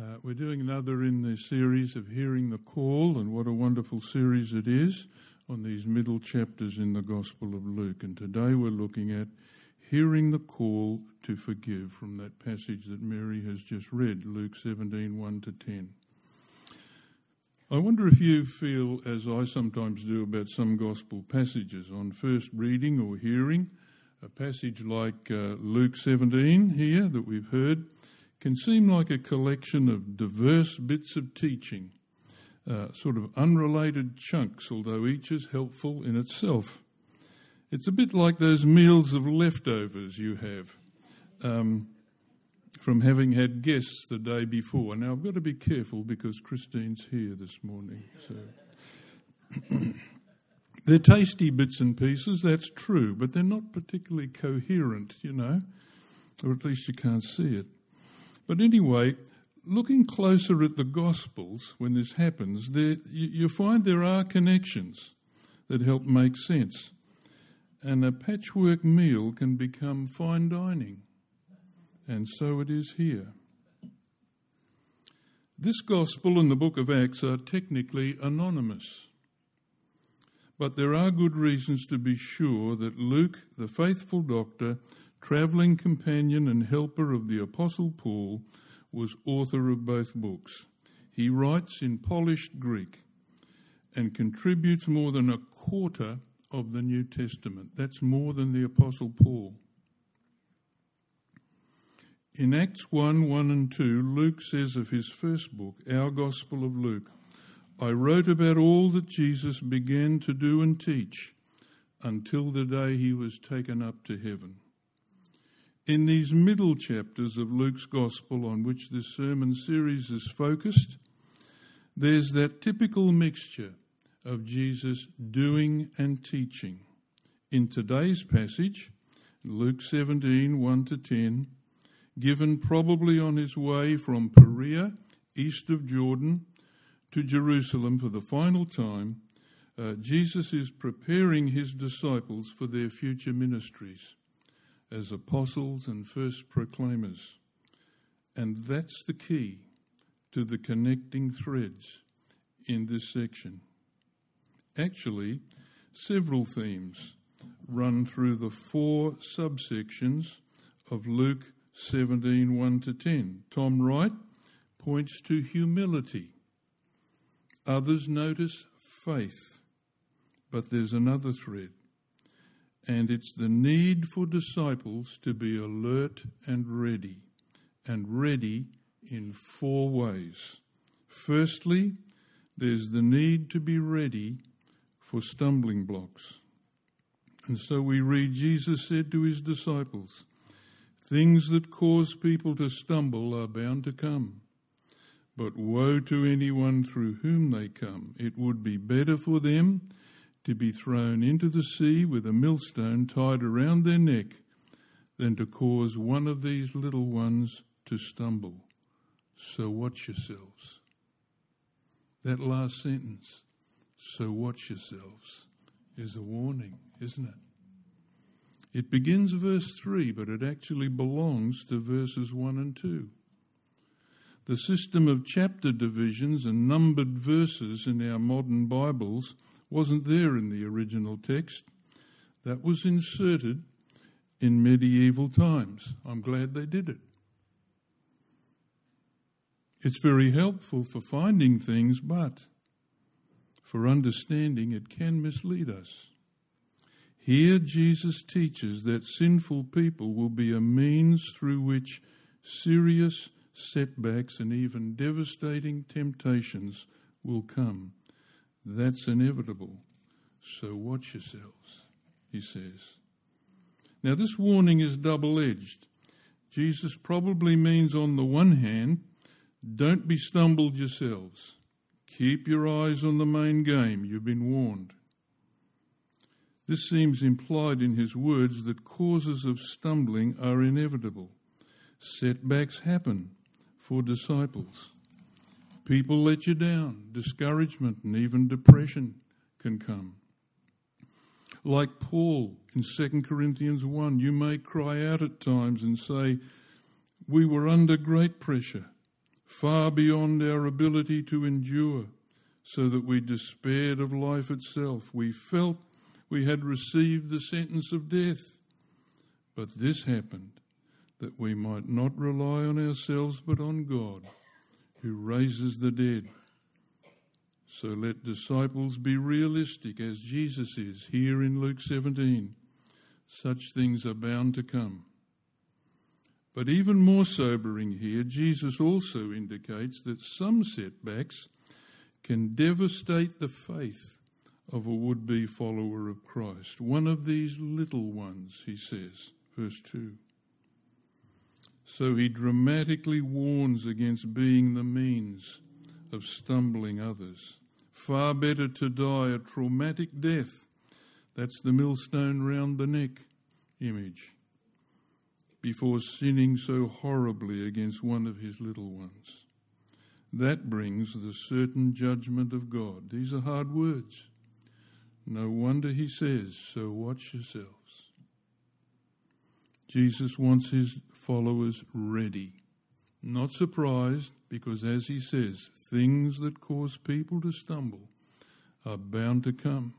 Uh, we're doing another in the series of Hearing the Call, and what a wonderful series it is on these middle chapters in the Gospel of Luke. And today we're looking at Hearing the Call to Forgive from that passage that Mary has just read, Luke 17 1 to 10. I wonder if you feel, as I sometimes do about some Gospel passages, on first reading or hearing, a passage like uh, Luke 17 here that we've heard can seem like a collection of diverse bits of teaching, uh, sort of unrelated chunks, although each is helpful in itself. It's a bit like those meals of leftovers you have um, from having had guests the day before. Now, I've got to be careful because Christine's here this morning. So. they're tasty bits and pieces, that's true, but they're not particularly coherent, you know, or at least you can't see it. But anyway, looking closer at the Gospels when this happens, there, you, you find there are connections that help make sense. And a patchwork meal can become fine dining. And so it is here. This Gospel and the book of Acts are technically anonymous. But there are good reasons to be sure that Luke, the faithful doctor, travelling companion and helper of the Apostle Paul, was author of both books. He writes in polished Greek and contributes more than a quarter of the New Testament. That's more than the Apostle Paul. In Acts 1 1 and 2, Luke says of his first book, Our Gospel of Luke, I wrote about all that Jesus began to do and teach until the day he was taken up to heaven. In these middle chapters of Luke's Gospel on which this sermon series is focused, there's that typical mixture of Jesus doing and teaching. In today's passage, Luke 17 1 to 10, given probably on his way from Perea, east of Jordan, to Jerusalem for the final time, uh, Jesus is preparing his disciples for their future ministries as apostles and first proclaimers. And that's the key to the connecting threads in this section. Actually, several themes run through the four subsections of Luke 17 1 to 10. Tom Wright points to humility. Others notice faith. But there's another thread and it's the need for disciples to be alert and ready, and ready in four ways. Firstly, there's the need to be ready for stumbling blocks. And so we read Jesus said to his disciples, Things that cause people to stumble are bound to come. But woe to anyone through whom they come. It would be better for them to be thrown into the sea with a millstone tied around their neck than to cause one of these little ones to stumble. So watch yourselves. That last sentence, so watch yourselves, is a warning, isn't it? It begins verse 3, but it actually belongs to verses 1 and 2. The system of chapter divisions and numbered verses in our modern Bibles wasn't there in the original text. That was inserted in medieval times. I'm glad they did it. It's very helpful for finding things, but for understanding, it can mislead us. Here, Jesus teaches that sinful people will be a means through which serious setbacks and even devastating temptations will come. That's inevitable. So watch yourselves, he says. Now, this warning is double edged. Jesus probably means, on the one hand, don't be stumbled yourselves. Keep your eyes on the main game. You've been warned. This seems implied in his words that causes of stumbling are inevitable. Setbacks happen for disciples. People let you down. Discouragement and even depression can come. Like Paul in 2 Corinthians 1, you may cry out at times and say, We were under great pressure, far beyond our ability to endure, so that we despaired of life itself. We felt we had received the sentence of death. But this happened that we might not rely on ourselves but on God, who raises the dead. So let disciples be realistic as Jesus is here in Luke 17. Such things are bound to come. But even more sobering here, Jesus also indicates that some setbacks can devastate the faith of a would be follower of Christ. One of these little ones, he says, verse 2. So he dramatically warns against being the means of stumbling others. Far better to die a traumatic death. That's the millstone round the neck image. Before sinning so horribly against one of his little ones. That brings the certain judgment of God. These are hard words. No wonder he says, So watch yourselves. Jesus wants his followers ready, not surprised, because as he says, things that cause people to stumble are bound to come.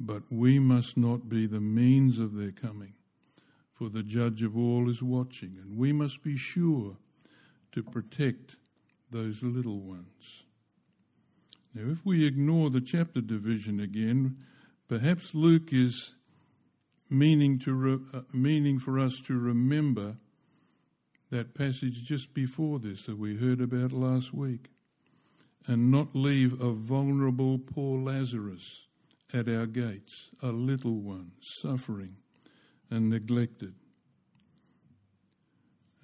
But we must not be the means of their coming, for the judge of all is watching, and we must be sure to protect those little ones. Now, if we ignore the chapter division again, perhaps Luke is meaning, to re, uh, meaning for us to remember that passage just before this that we heard about last week and not leave a vulnerable poor Lazarus at our gates, a little one suffering and neglected.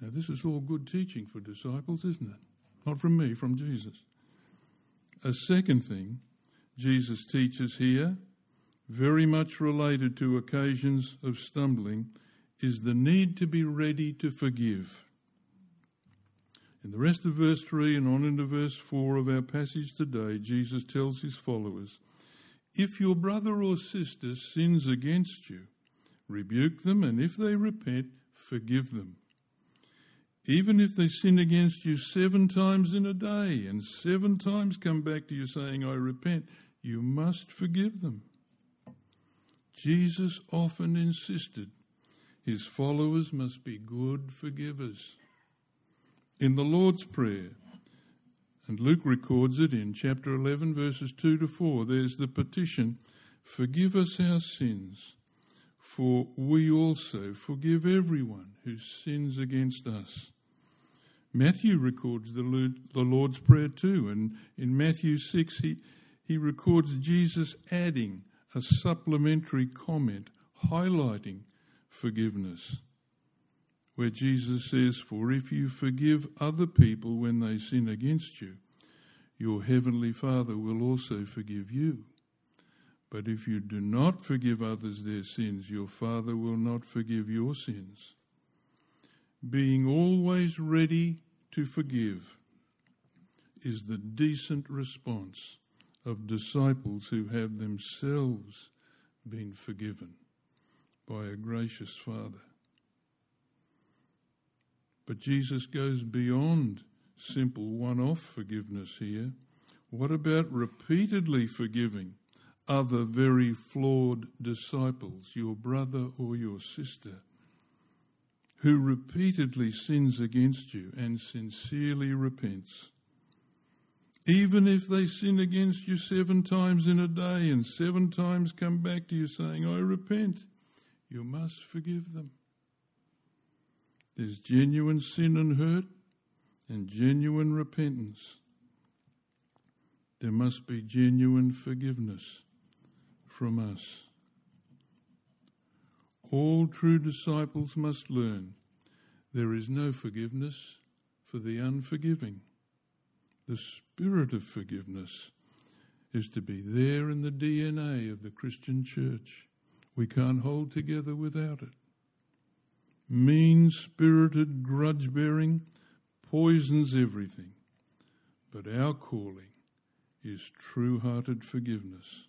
Now, this is all good teaching for disciples, isn't it? Not from me, from Jesus. A second thing Jesus teaches here very much related to occasions of stumbling, is the need to be ready to forgive. In the rest of verse 3 and on into verse 4 of our passage today, Jesus tells his followers If your brother or sister sins against you, rebuke them, and if they repent, forgive them. Even if they sin against you seven times in a day and seven times come back to you saying, I repent, you must forgive them. Jesus often insisted his followers must be good forgivers. In the Lord's Prayer, and Luke records it in chapter 11, verses 2 to 4, there's the petition Forgive us our sins, for we also forgive everyone who sins against us. Matthew records the Lord's Prayer too, and in Matthew 6, he, he records Jesus adding a supplementary comment highlighting forgiveness, where Jesus says, For if you forgive other people when they sin against you, your heavenly Father will also forgive you. But if you do not forgive others their sins, your Father will not forgive your sins. Being always ready to forgive is the decent response of disciples who have themselves been forgiven by a gracious Father. But Jesus goes beyond simple one off forgiveness here. What about repeatedly forgiving other very flawed disciples, your brother or your sister, who repeatedly sins against you and sincerely repents? Even if they sin against you seven times in a day and seven times come back to you saying, I repent, you must forgive them. There's genuine sin and hurt and genuine repentance. There must be genuine forgiveness from us. All true disciples must learn there is no forgiveness for the unforgiving. The spirit of forgiveness is to be there in the DNA of the Christian church. We can't hold together without it. Mean spirited grudge bearing poisons everything, but our calling is true hearted forgiveness.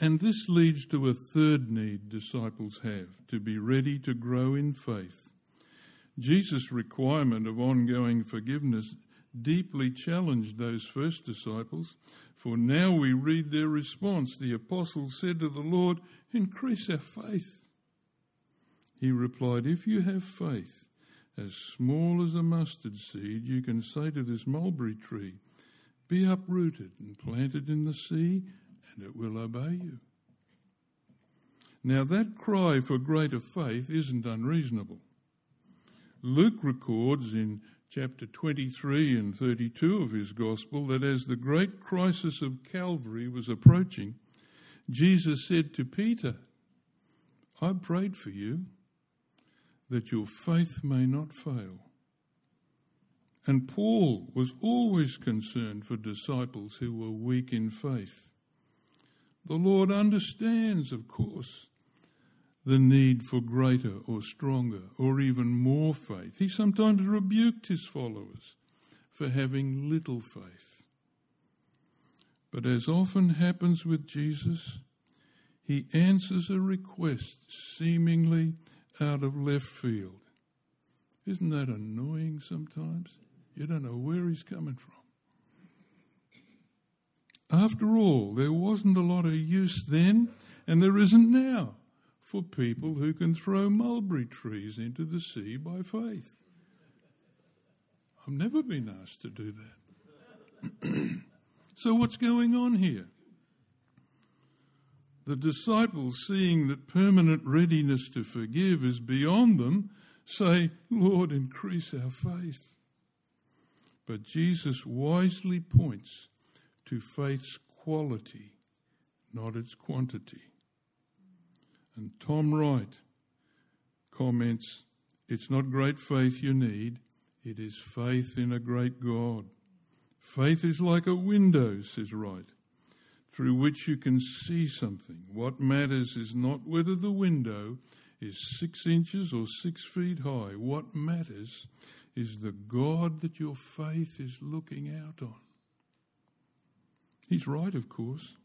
And this leads to a third need disciples have to be ready to grow in faith Jesus' requirement of ongoing forgiveness deeply challenged those first disciples, for now we read their response. The apostles said to the Lord, Increase our faith. He replied, If you have faith as small as a mustard seed, you can say to this mulberry tree, Be uprooted and planted in the sea, and it will obey you. Now, that cry for greater faith isn't unreasonable. Luke records in chapter 23 and 32 of his gospel that as the great crisis of Calvary was approaching, Jesus said to Peter, I prayed for you that your faith may not fail. And Paul was always concerned for disciples who were weak in faith. The Lord understands, of course, the need for greater or stronger or even more faith. He sometimes rebuked his followers for having little faith. But as often happens with Jesus, he answers a request seemingly out of left field. Isn't that annoying sometimes? You don't know where he's coming from. After all, there wasn't a lot of use then, and there isn't now for people who can throw mulberry trees into the sea by faith. I've never been asked to do that. so, what's going on here? The disciples, seeing that permanent readiness to forgive is beyond them, say, Lord, increase our faith. But Jesus wisely points to faith's quality, not its quantity. And Tom Wright comments it's not great faith you need, it is faith in a great God. Faith is like a window, says Wright, through which you can see something. What matters is not whether the window is six inches or six feet high. What matters is the God that your faith is looking out on. He's right, of course.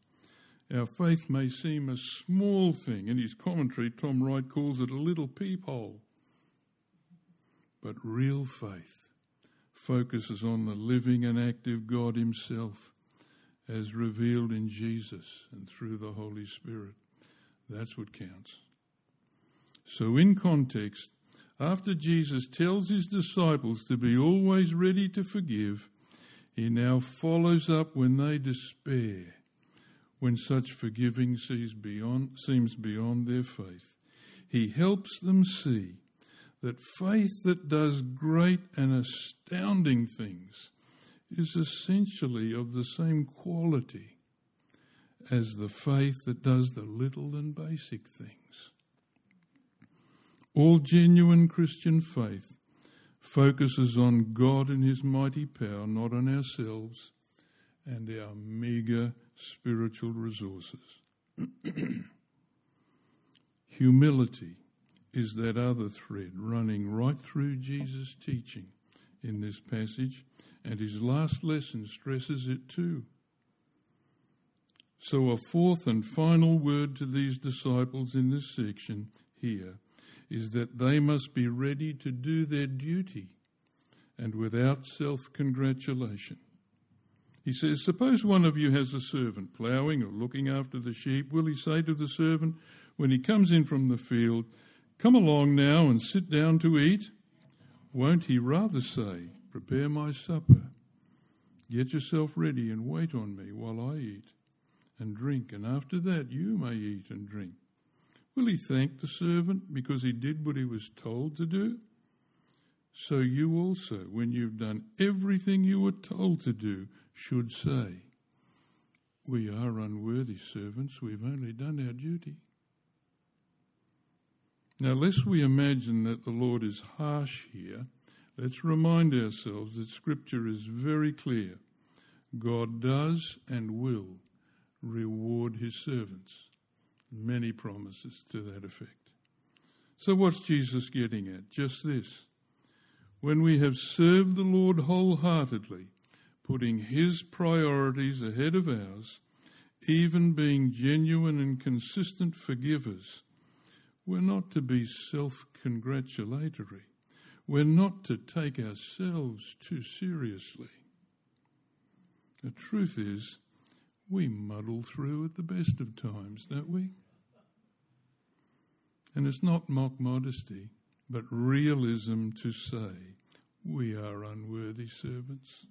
Our faith may seem a small thing. In his commentary, Tom Wright calls it a little peephole. But real faith focuses on the living and active God Himself as revealed in Jesus and through the Holy Spirit. That's what counts. So, in context, after Jesus tells his disciples to be always ready to forgive, he now follows up when they despair when such forgiving seems beyond, seems beyond their faith. He helps them see that faith that does great and astounding things is essentially of the same quality as the faith that does the little and basic things. All genuine Christian faith focuses on God and His mighty power, not on ourselves and our meagre spiritual resources. Humility is that other thread running right through Jesus' teaching in this passage, and his last lesson stresses it too. So, a fourth and final word to these disciples in this section here is that they must be ready to do their duty and without self congratulation. He says, Suppose one of you has a servant ploughing or looking after the sheep. Will he say to the servant, when he comes in from the field, Come along now and sit down to eat? Won't he rather say, Prepare my supper, get yourself ready and wait on me while I eat and drink, and after that you may eat and drink? Will he thank the servant because he did what he was told to do? So you also, when you've done everything you were told to do, should say, We are unworthy servants, we've only done our duty. Now, lest we imagine that the Lord is harsh here, let's remind ourselves that Scripture is very clear. God does and will reward his servants. Many promises to that effect. So, what's Jesus getting at? Just this. When we have served the Lord wholeheartedly, putting His priorities ahead of ours, even being genuine and consistent forgivers, we're not to be self congratulatory. we're not to take ourselves too seriously. The truth is, we muddle through at the best of times, don't we? And it's not mock modesty, but realism to say we are unworthy servants.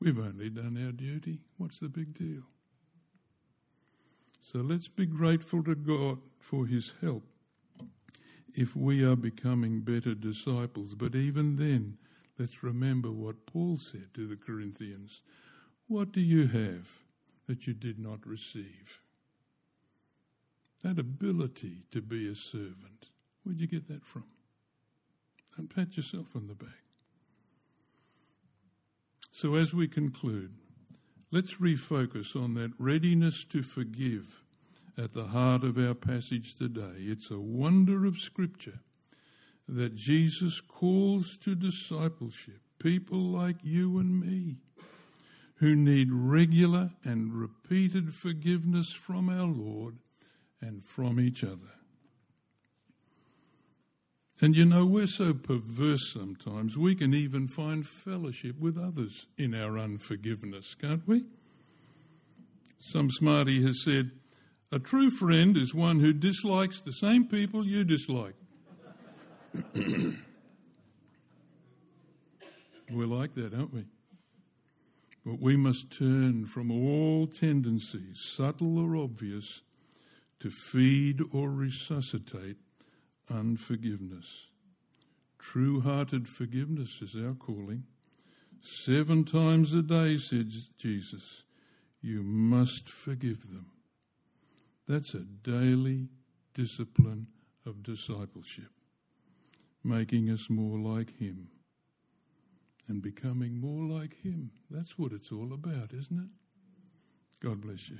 We've only done our duty. What's the big deal? So let's be grateful to God for his help if we are becoming better disciples. But even then, let's remember what Paul said to the Corinthians What do you have that you did not receive? That ability to be a servant. Where'd you get that from? Don't pat yourself on the back. So, as we conclude, let's refocus on that readiness to forgive at the heart of our passage today. It's a wonder of Scripture that Jesus calls to discipleship people like you and me who need regular and repeated forgiveness from our Lord and from each other. And you know, we're so perverse sometimes, we can even find fellowship with others in our unforgiveness, can't we? Some smarty has said, a true friend is one who dislikes the same people you dislike. we're like that, aren't we? But we must turn from all tendencies, subtle or obvious, to feed or resuscitate unforgiveness. True hearted forgiveness is our calling. Seven times a day, said Jesus, you must forgive them. That's a daily discipline of discipleship, making us more like Him and becoming more like Him. That's what it's all about, isn't it? God bless you.